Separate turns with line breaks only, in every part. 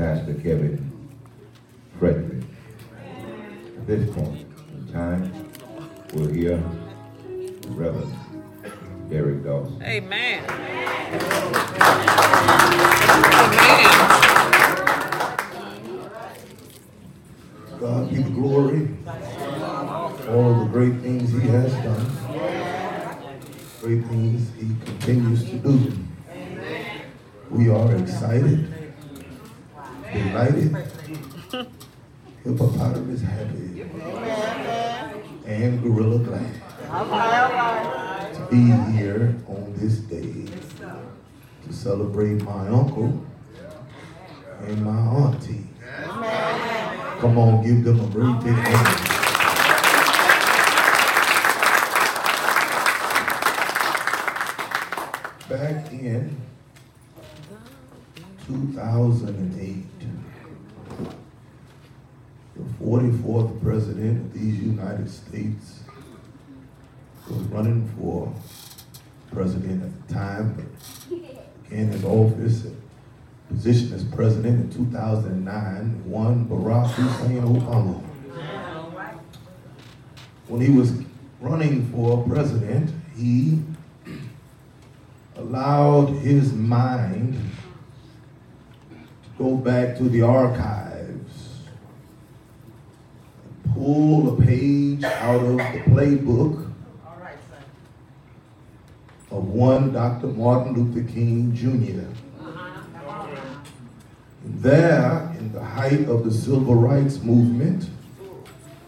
Pastor Kevin Frederick. At this point in time, we'll hear Reverend Derek Dawson.
Amen.
God be the glory. All the great things he has done. Great things he continues to do. We are excited, hippopotamus happy, and gorilla glad to be here on this day. To celebrate my uncle. And my auntie. Come on, give them a great big hand. Back in 2008, the 44th president of these United States was running for president at the time, began his office and position as president in 2009, won Barack Hussein Obama. When he was running for president, he allowed his mind to go back to the archives, pull a page out of the playbook of one Dr. Martin Luther King Jr. There, in the height of the civil rights movement,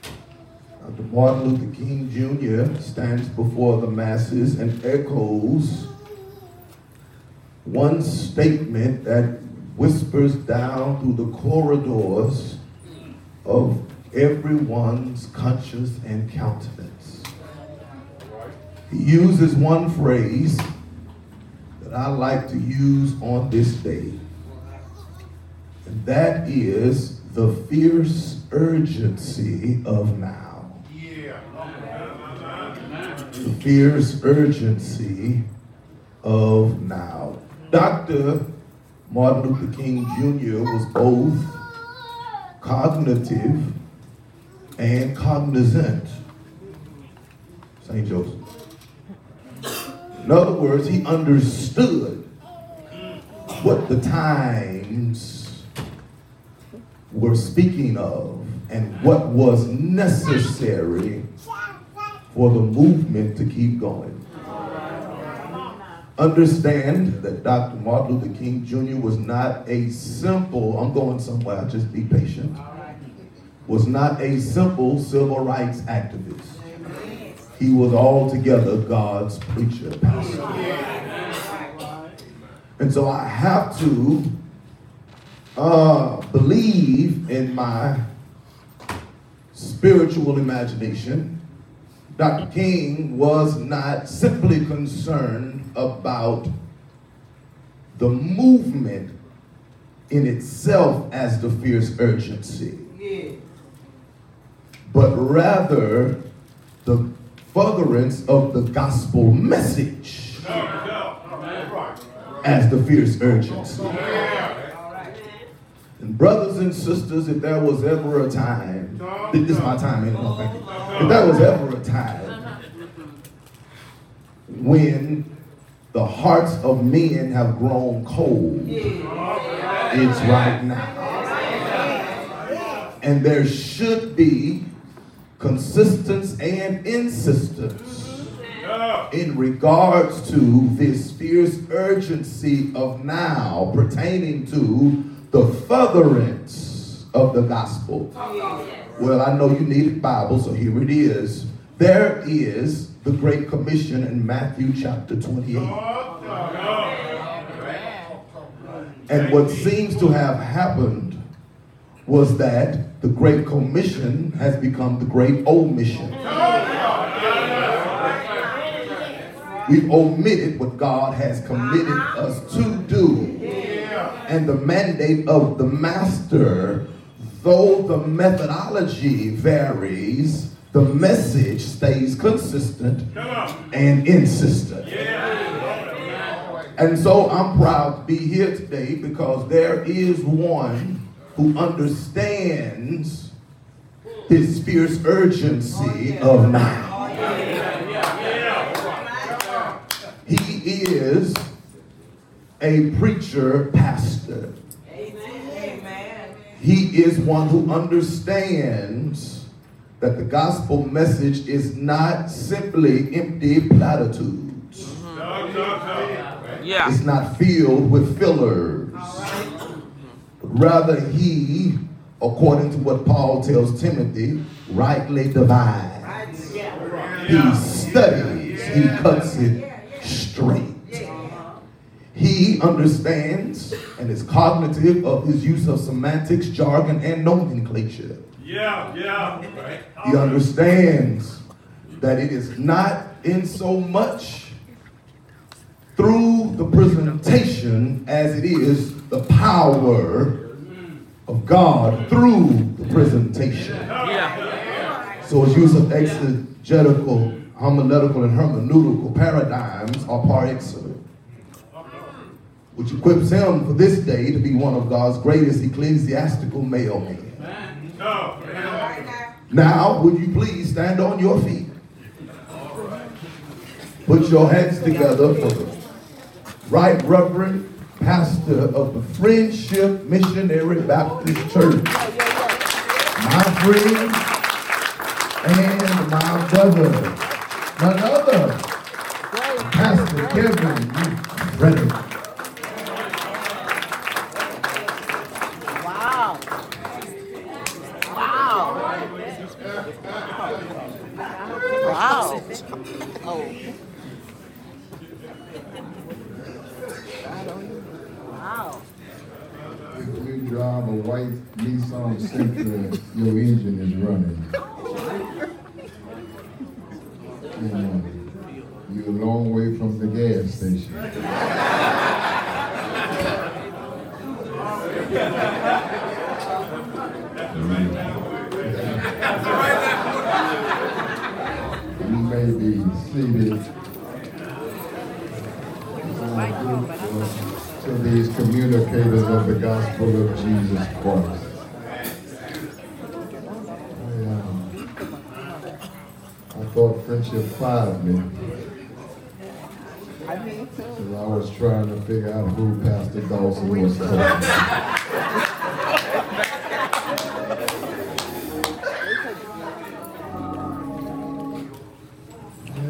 Dr. Martin Luther King Jr. stands before the masses and echoes one statement that whispers down through the corridors of everyone's conscience and countenance. He uses one phrase that I like to use on this day, and that is the fierce urgency of now. The fierce urgency of now. Dr. Martin Luther King Jr. was both cognitive and cognizant. St. Joseph. In other words, he understood what the times were speaking of and what was necessary for the movement to keep going. Understand that Dr. Martin Luther King Jr. was not a simple, I'm going somewhere, just be patient, was not a simple civil rights activist. He was altogether God's preacher, pastor. And so I have to uh, believe in my spiritual imagination. Dr. King was not simply concerned about the movement in itself as the fierce urgency, but rather the furtherance of the gospel message as the fierce urgency. And brothers and sisters, if there was ever a time, this is my time, ain't? Thank you. If there was ever a time when the hearts of men have grown cold, it's right now. And there should be consistence and insistence in regards to this fierce urgency of now pertaining to the furtherance of the gospel. Well, I know you need a Bible, so here it is. There is the Great Commission in Matthew chapter 28. And what seems to have happened was that the Great Commission has become the Great Omission. We've omitted what God has committed us to do. And the mandate of the master, though the methodology varies, the message stays consistent and insistent. And so I'm proud to be here today because there is one who understands his fierce urgency oh, of now. Oh, he is a preacher pastor. He is one who understands that the gospel message is not simply empty platitudes. Yeah. It's not filled with fillers. Rather, he, according to what Paul tells Timothy, rightly divides. He studies, he cuts it straight. He understands and is cognitive of his use of semantics, jargon, and nomenclature. Yeah, yeah. Right. He understands that it is not in so much through the presentation as it is the power of God through the presentation. Yeah. So his use of exegetical, homiletical, and hermeneutical paradigms are par excellence which equips him for this day to be one of God's greatest ecclesiastical male mailmen. Now, would you please stand on your feet? Put your hands together for the Right Reverend Pastor of the Friendship Missionary Baptist Church. My friend and my brother, none other, Pastor Kevin Frederick.
Your engine is running. You know, you're a long way from the gas station. you may be seated to these communicators of the gospel of Jesus Christ. I thought friendship fired me. Because I was trying to figure out who Pastor Dawson was talking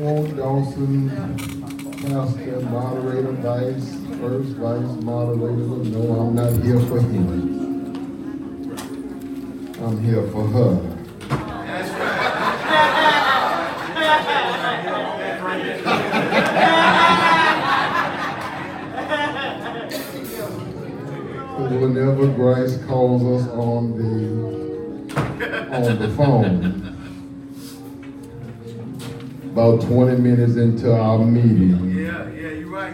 want Dawson, Pastor, moderator, vice, first vice moderator. No, I'm not here for him. I'm here for her. whenever Grace calls us on the on the phone, about 20 minutes into our meeting,
yeah, yeah.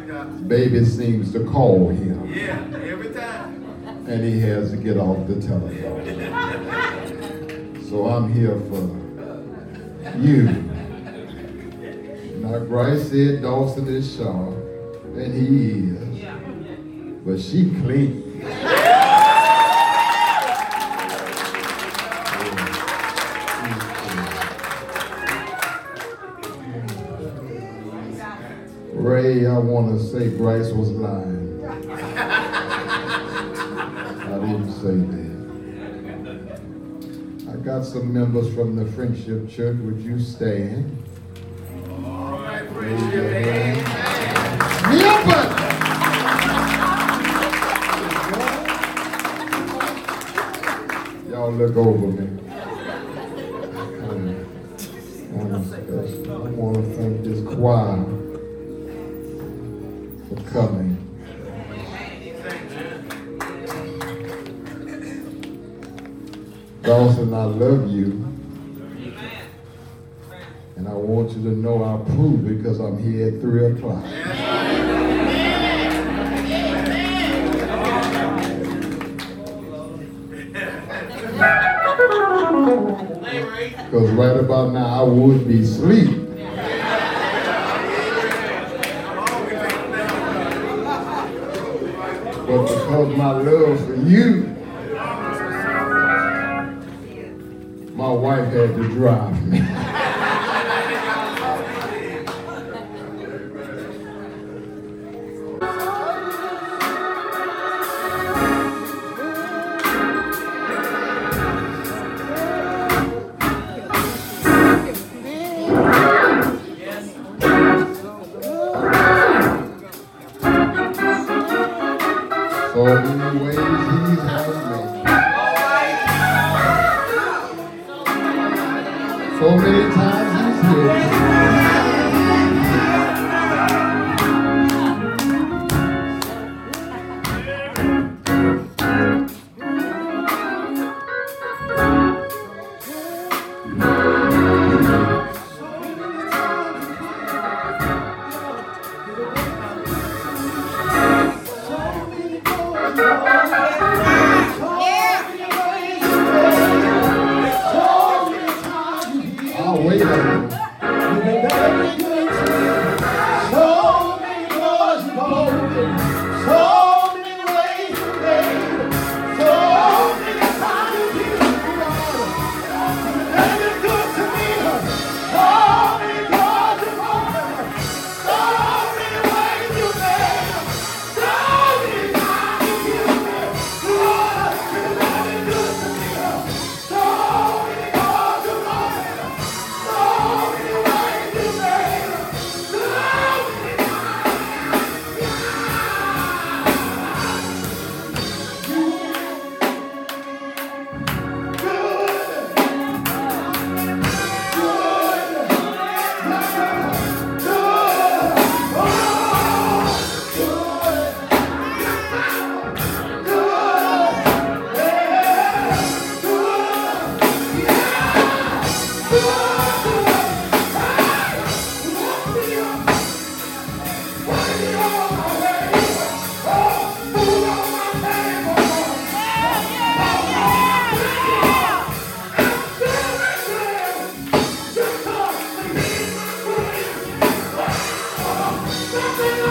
Baby seems to call him.
Yeah, every time.
And he has to get off the telephone. so I'm here for you. Now, Bryce said Dawson is sharp, and he is. But she clean. Ray, I want to say Bryce was lying. I didn't say that. I got some members from the Friendship Church. Would you stand?
All right, Friendship.
Y'all look over me. I want to thank this choir for coming. Dawson, I love you. And I want you to know I approve because I'm here at 3 o'clock. Because right about now I would be asleep. Because my love for you, my wife had to drive me. First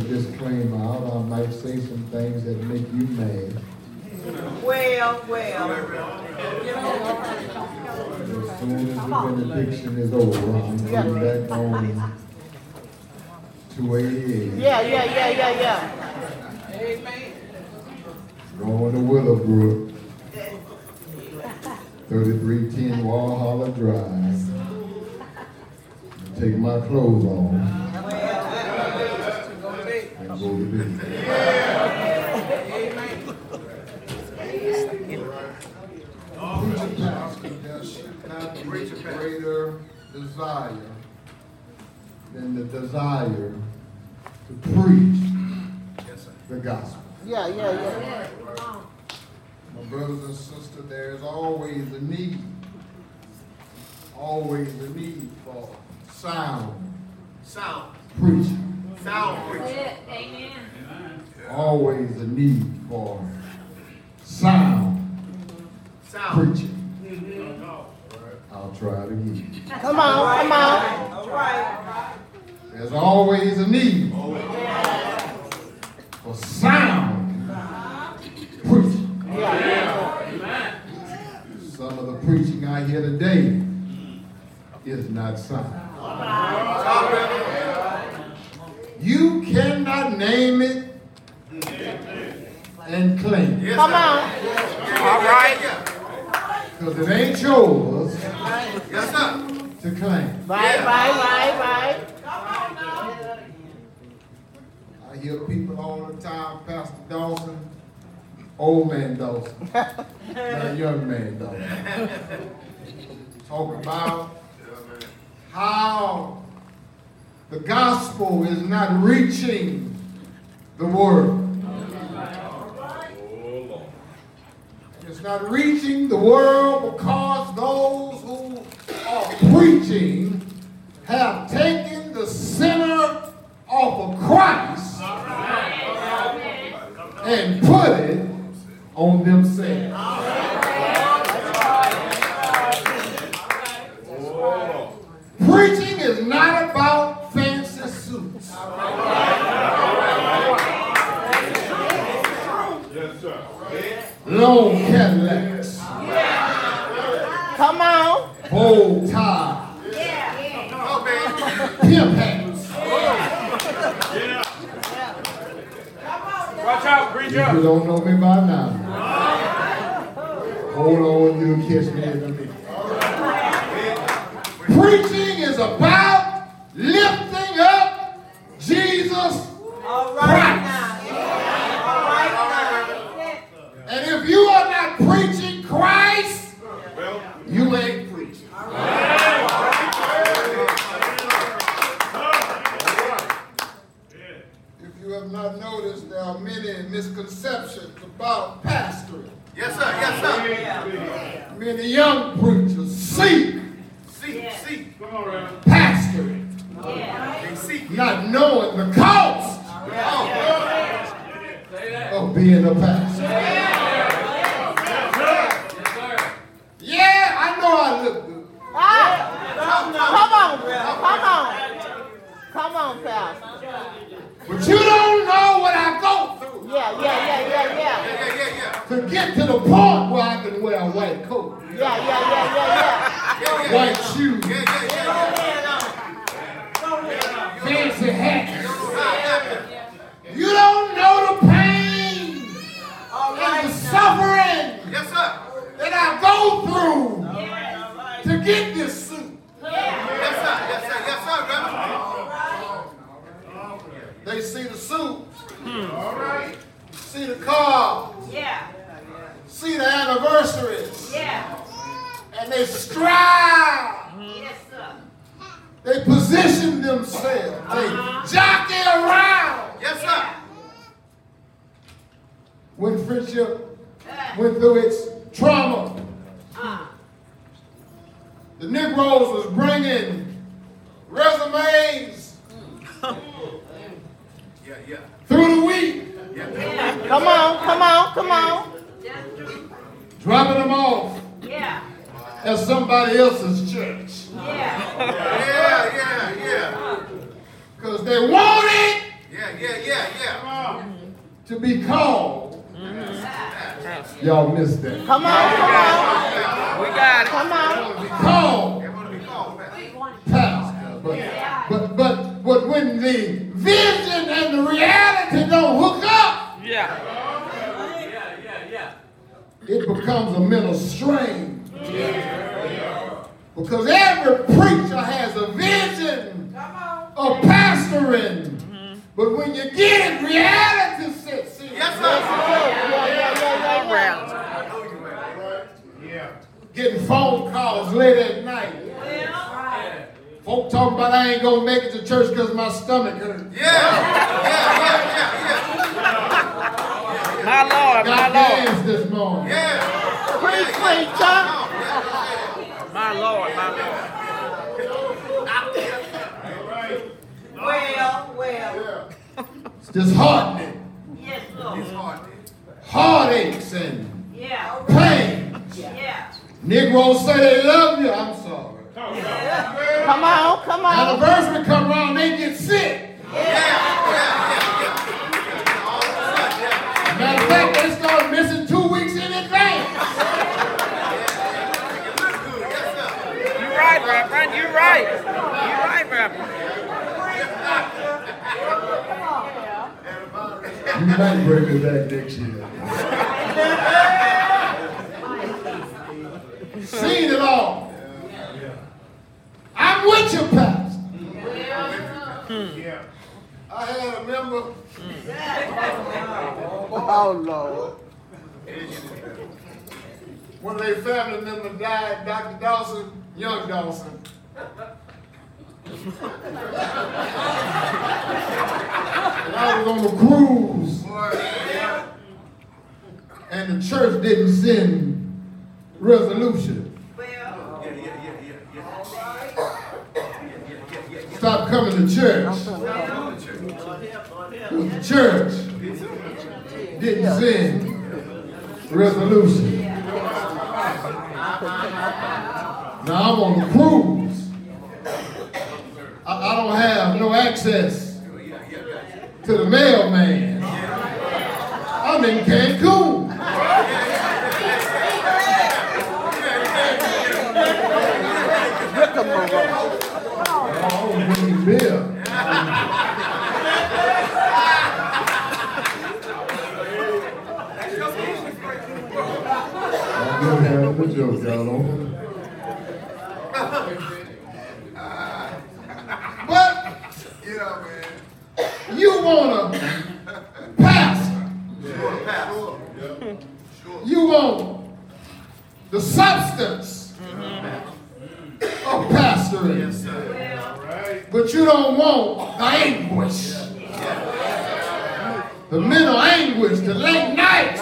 a disclaimer out. I might say some things that make you mad.
Well, well.
As soon as the benediction is over, I'm going back home on two eighty-eight.
Yeah, yeah, yeah, yeah, yeah. Amen.
Going to Willowbrook. Thirty-three ten Walhalla Drive. Take my clothes off and go to bed. Preacher pastor, there's not a greater desire than the desire to preach the gospel.
Yeah, yeah, yeah.
My brothers and sisters, there's always a need, always a need for sound
Sound.
preaching,
Sound preaching.
Amen.
Always a need for sound
Sound.
preaching. Mm-hmm. I'll try it again.
Come on, come on.
There's always a need for sound preaching. Some of the preaching I hear today is not sound. You cannot name it and claim it.
Come on.
All right.
Because it ain't yours
Yes, sir.
to claim.
Right, right, right, right.
I hear people all the time, Pastor Dawson, old man Dawson, not young man Dawson, talk about how the gospel is not reaching the world. It's not reaching the world because those who are preaching have taken the sinner off of Christ and put it on themselves. Long Cadillacs,
Come on.
bow tie,
Oh, man.
pimp hats.
Watch out, preacher.
If you don't know me by now, hold on, you'll catch me in a minute. Preaching is about lifting young get this suit.
Yes, sir. Yes, sir. Yes, sir, Reverend.
They see the suit, All right. see the car,
Yeah,
see the anniversaries,
yeah.
and they strive.
Yes, sir.
They position themselves. They jockey around.
Yes, sir.
When friendship went through its trauma, the Negroes was bringing resumes
Yeah, yeah.
through the week,
Yeah,
Come on, come on, come on.
dropping them off
Yeah,
at somebody else's church
yeah.
yeah, yeah, yeah.
because they wanted
Yeah, yeah, yeah, yeah.
to be called. Mm-hmm. Y'all missed that.
Come on, come on.
We got it.
Come on.
To be called
They want to be called back.
pastor. But, but, but, but when the vision and the reality don't hook up,
Yeah.
it becomes a mental strain. Because every preacher has a vision of pastoring. Mm-hmm. But when you get it, reality sets in.
Yes, sir.
Yeah, yeah, yeah, yeah, yeah.
Getting phone late at night. Folk talking about I ain't gonna make it to church because my stomach hurt.
Yeah, yeah, yeah, yeah, yeah.
My Lord, my
Got
Lord.
gas this morning.
Yeah.
Preach, preacher.
My Lord, my Lord.
Well, well.
It's disheartening.
Yes, Lord.
It's hard.
Heartaches and
Yeah,
pain.
yeah.
Negroes say they love you. I'm sorry.
Come on, come on.
Anniversary birthday come around, they get sick. Yeah. Matter of fact, they start missing two weeks in advance.
You're right, Reverend. You're right. You're right, Reverend.
You might bring me back next year. Seen it all. I'm with you, Pastor. Yeah. I had a member,
Oh, Lord.
one of their family members died, Dr. Dawson, young Dawson. And I was on the cruise. And the church didn't send resolution. Stop coming to church. The church didn't send resolution. Now I'm on the cruise. I, I don't have no access to the mailman. I'm in Cancun. Oh, I'm bringing beer. I'm gonna have a joke, y'all don't. But
Yeah, man.
you want a pastor. You want the substance pastoring. But you don't want the anguish. The mental anguish, the late nights,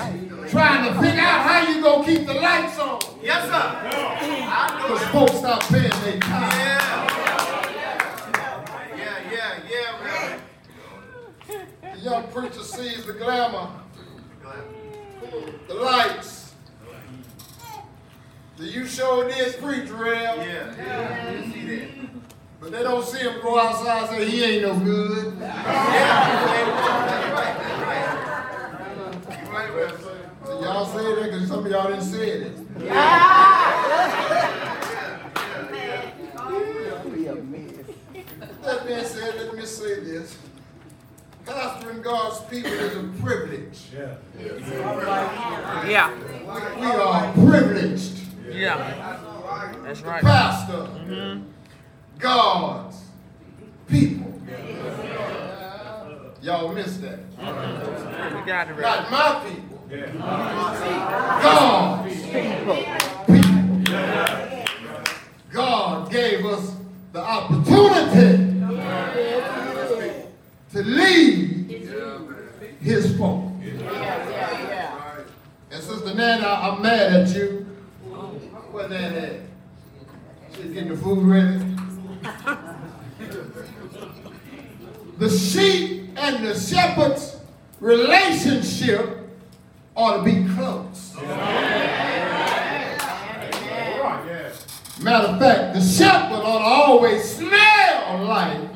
trying to figure out how you gonna keep the lights on.
Yes, sir.
Because folks stop paying their time.
Yeah. Yeah, yeah, yeah, man.
The young preacher sees the glamour, the lights. The you sure did preach, Rev.
Yeah, yeah. You see that?
But they don't see him go outside and say he ain't no good.
You right, Reverend.
So y'all say that because some of y'all didn't say it. Yeah. That being said, let me say this. Pastoring God's people is a privilege.
Yeah. Yeah.
We are privileged.
Yeah. That's right.
Pastor mm-hmm. God's people. Y'all missed that.
We got it, Reverend.
Not my people. God's people. God gave us the opportunity to lead his folk. And Sister Nana, I'm mad at you. That at? She's getting the food ready. the sheep and the shepherd's relationship ought to be close. Matter of fact, the shepherd ought to always smell like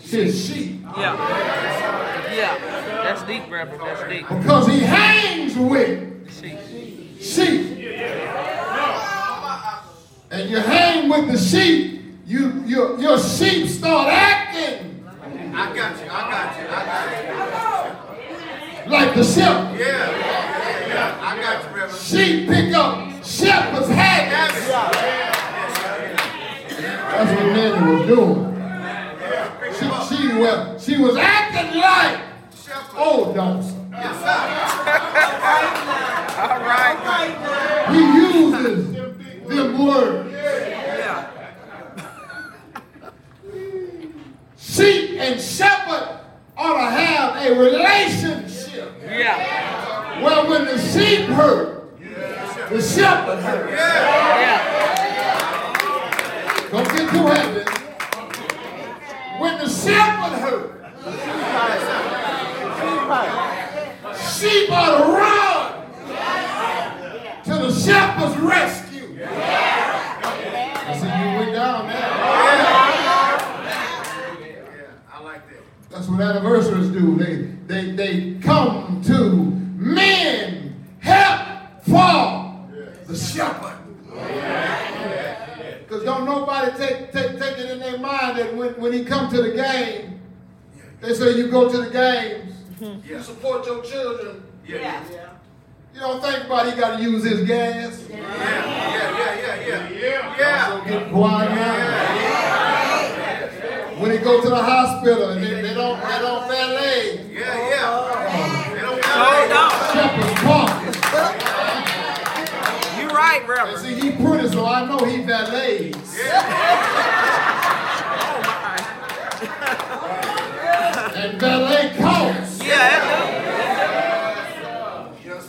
his sheep
Yeah. Yeah. That's deep, Reverend. That's deep.
because he hangs with
See.
sheep. And you hang with the sheep, you your, your sheep start acting
I got you, I got you, I got you.
like the shepherd.
Yeah, yeah, yeah. I got you, Reverend.
Sheep pick up shepherd's habits. That's what Nanny was doing. She, she, was, she was acting like
oh,
old Dawson.
Yes, sir.
All right.
He uses them words.
Yeah.
Sheep and shepherd ought to have a relationship
Yeah.
where when the sheep hurt, the shepherd hurt.
Yeah.
Don't get too happy. When the shepherd hurt, sheep ought to run to the shepherd's rescue. Do. They they they come to men help for the shepherd. Because don't nobody take, take, take it in their mind that when, when he come to the game, they say you go to the games, mm-hmm. you support your children.
Yeah.
You don't think about he got to use his gas.
Yeah, yeah, yeah, yeah, yeah. Yeah.
So get quiet now. When he go to the hospital and they, they don't they don't valet. Shepherd's Park.
You right,
And
Reverend.
see, he pretty, so I know he valets. And valet costs.
Yeah,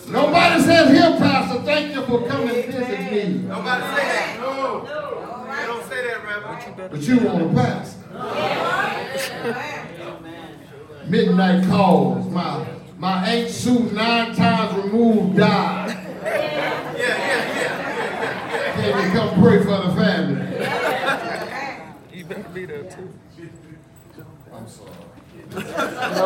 Nobody says here, Pastor, thank you for coming to visit me.
Nobody say that. No. They don't say that, Reverend.
But you want to pass. Midnight calls. My my Aunt Sue nine times removed died.
Yeah, yeah, yeah.
Can you come pray for the family?
You better be there too.
I'm sorry.
No,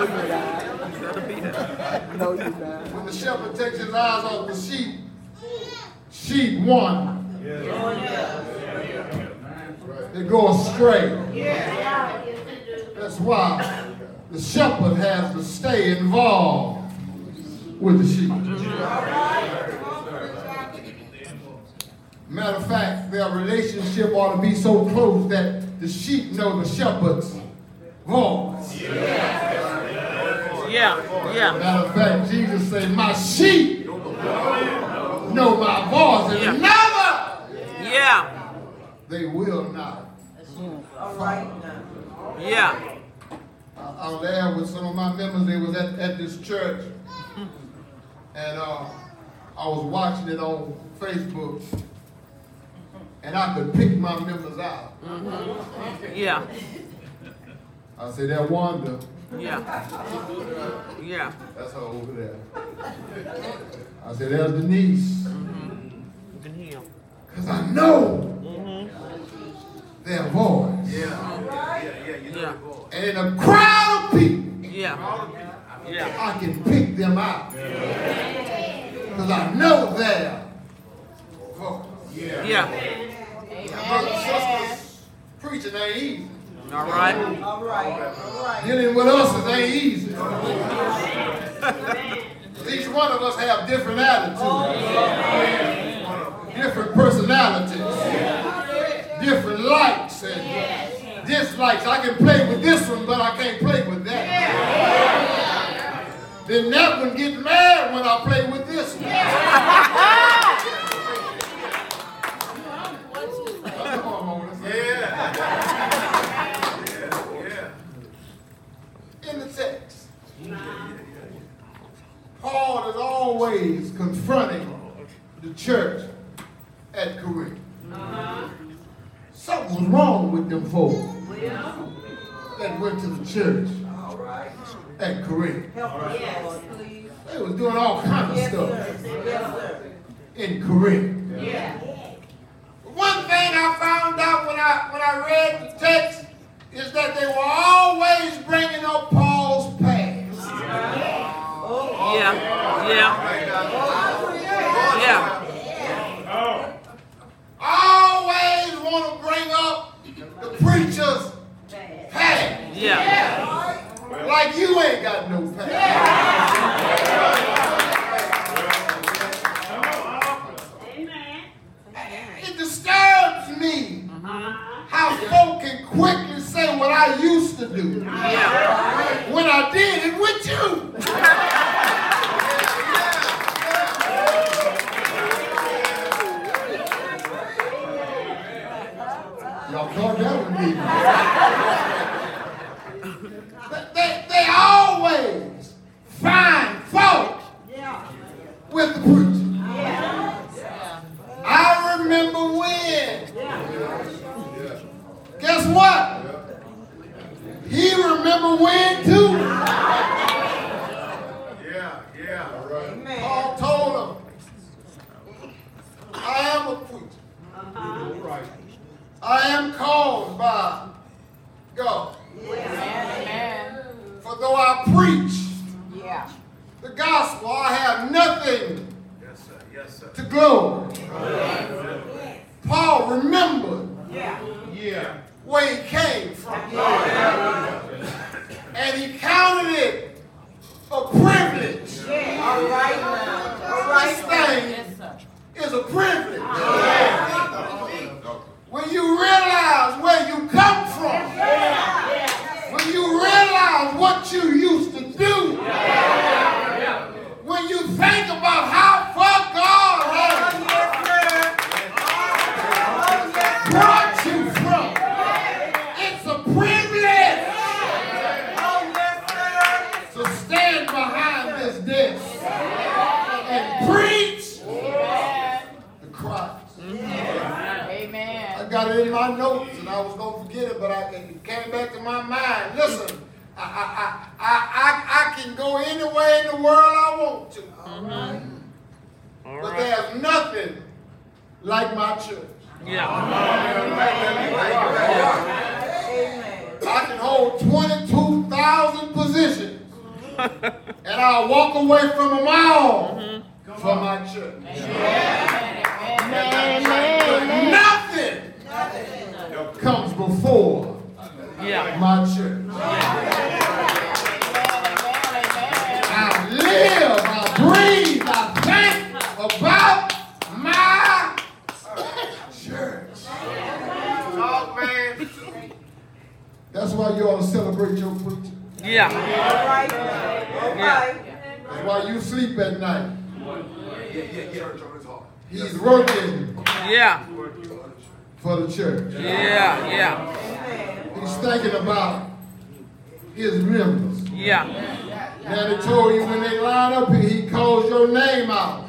you're not.
You better be there.
No, you're not.
When the shepherd takes his eyes off the sheep, sheep one. They go astray. That's why the shepherd has to stay involved with the sheep. Matter of fact, their relationship ought to be so close that the sheep know the shepherd's voice.
Yeah, yeah.
Matter of fact, Jesus said, My sheep know my voice, and
Yeah.
never
Yeah,
they will not. All right now.
Yeah.
I, I was there with some of my members. They was at, at this church, and uh, I was watching it on Facebook, and I could pick my members out.
Yeah,
I said, that Wanda,
yeah. Yeah,
that's her over there. I said, there's Denise,
you can hear.
because I know their voice.
Yeah, yeah, yeah. You know
Yeah.
the voice.
And in a crowd of people,
Yeah, yeah.
I can pick them out. Because I know their voice.
Yeah.
Brothers and sisters, preaching ain't easy.
All right.
All right. All right.
Dealing with us is ain't easy. Each one of us have different attitudes, oh, different personalities, different likes and dislikes. I can play with this one, but I can't play with that. Then that one gets mad when I play with this one. Come on, Mona.
Yeah. Yeah.
in the text. Paul is always confronting the church at Corinth. Uh-huh. Something was wrong with them folks that went to the church at Corinth.
Yes.
They was doing all kind of stuff
sir. Yes, sir.
in Corinth.
Yeah.
One thing I found out when I when I read the text is that they were always bringing up Paul's past.
Yeah, yeah, yeah.
always want to bring up the preacher's past.
Yeah,
Like you ain't got no past. It disturbs me mm-hmm. how folk can quickly say what I used to do
yeah.
when I did it with you. A privilege. That's why you ought to celebrate your preacher.
Yeah.
All right. All right.
That's why you sleep at night.
Yeah, yeah, yeah.
He's working
Yeah.
for the church.
Yeah. Yeah.
He's thinking about his members.
Yeah.
Now they told you when they line up here, he calls your name out.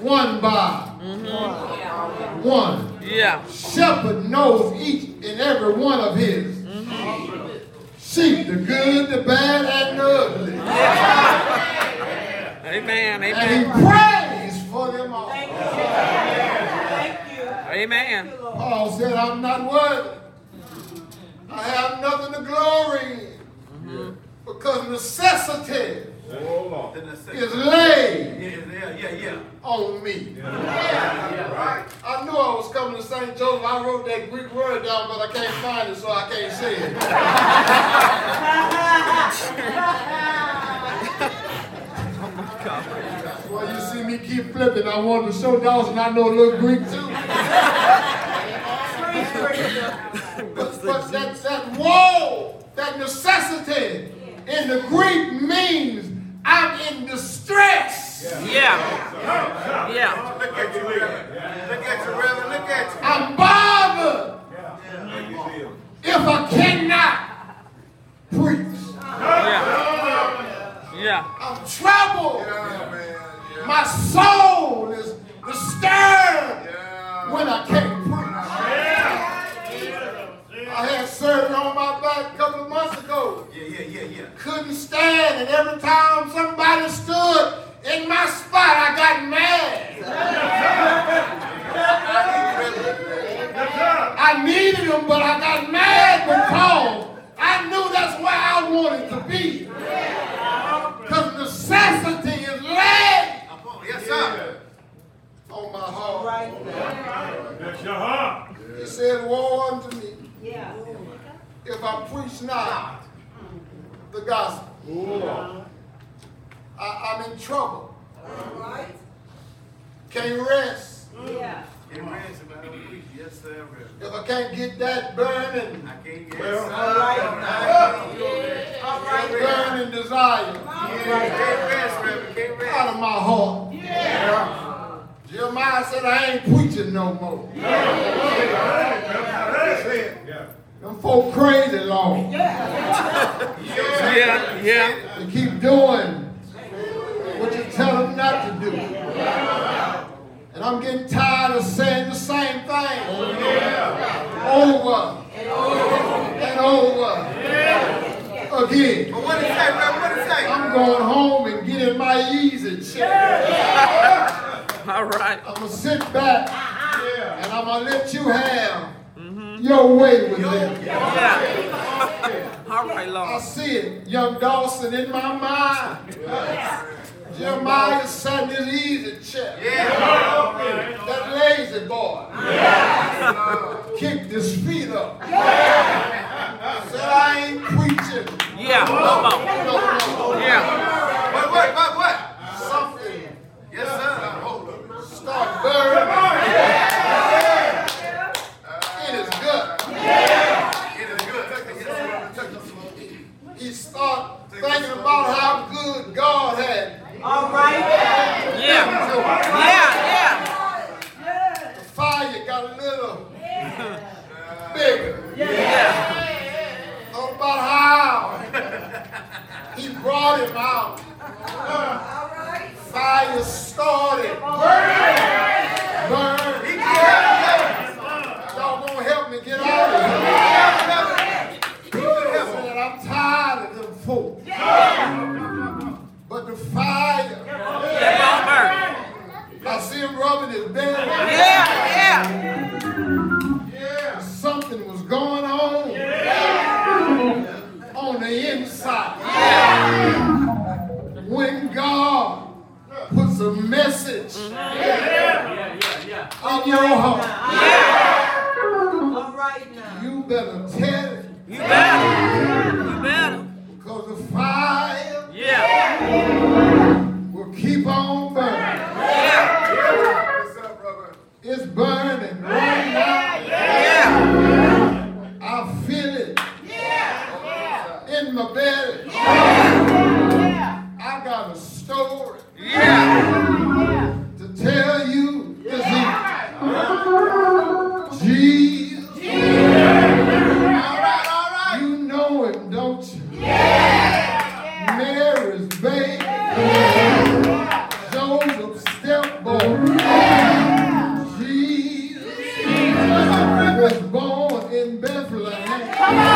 One by mm-hmm. one.
Yeah.
Shepherd knows each and every one of his. Sheep, the good, the bad, and the ugly.
Amen. Amen.
And he
Amen.
prays for them all.
Thank you.
Amen.
Paul said, I'm not worthy. I have nothing to glory in. Mm-hmm. Because necessity
The necessity.
is laid
Yeah, yeah, yeah, yeah.
on me. I knew I was coming to St. Joseph. I wrote that Greek word down, but I can't find it, so I can't say it. Well, you see me keep flipping. I wanted to show Dawson I know a little Greek too. But, but that, that woe, that necessity in the Greek means I'm in distress. Them folk crazy, Lord.
Yeah. Yeah. yeah.
They keep doing what you tell them not to do. And I'm getting tired of saying the same thing Yeah. over and over again.
But what it say, Reverend? What it say?
I'm going home and getting my easy chair. Yeah.
All right.
I'm going to sit back uh-huh. and I'm going to let you have your way with them.
All right, Lord.
I see it, young Dawson, in my mind. Jeremiah sat this easy chair. Yeah. That lazy boy yeah. kicked his feet up. Yeah. Said, I ain't preaching.
Yeah, come. No,
no, no.
Yeah.
What, what, what, what?
Something.
Yes, sir.
Start burning.
out.
he brought him out. Fire started. Bye-bye.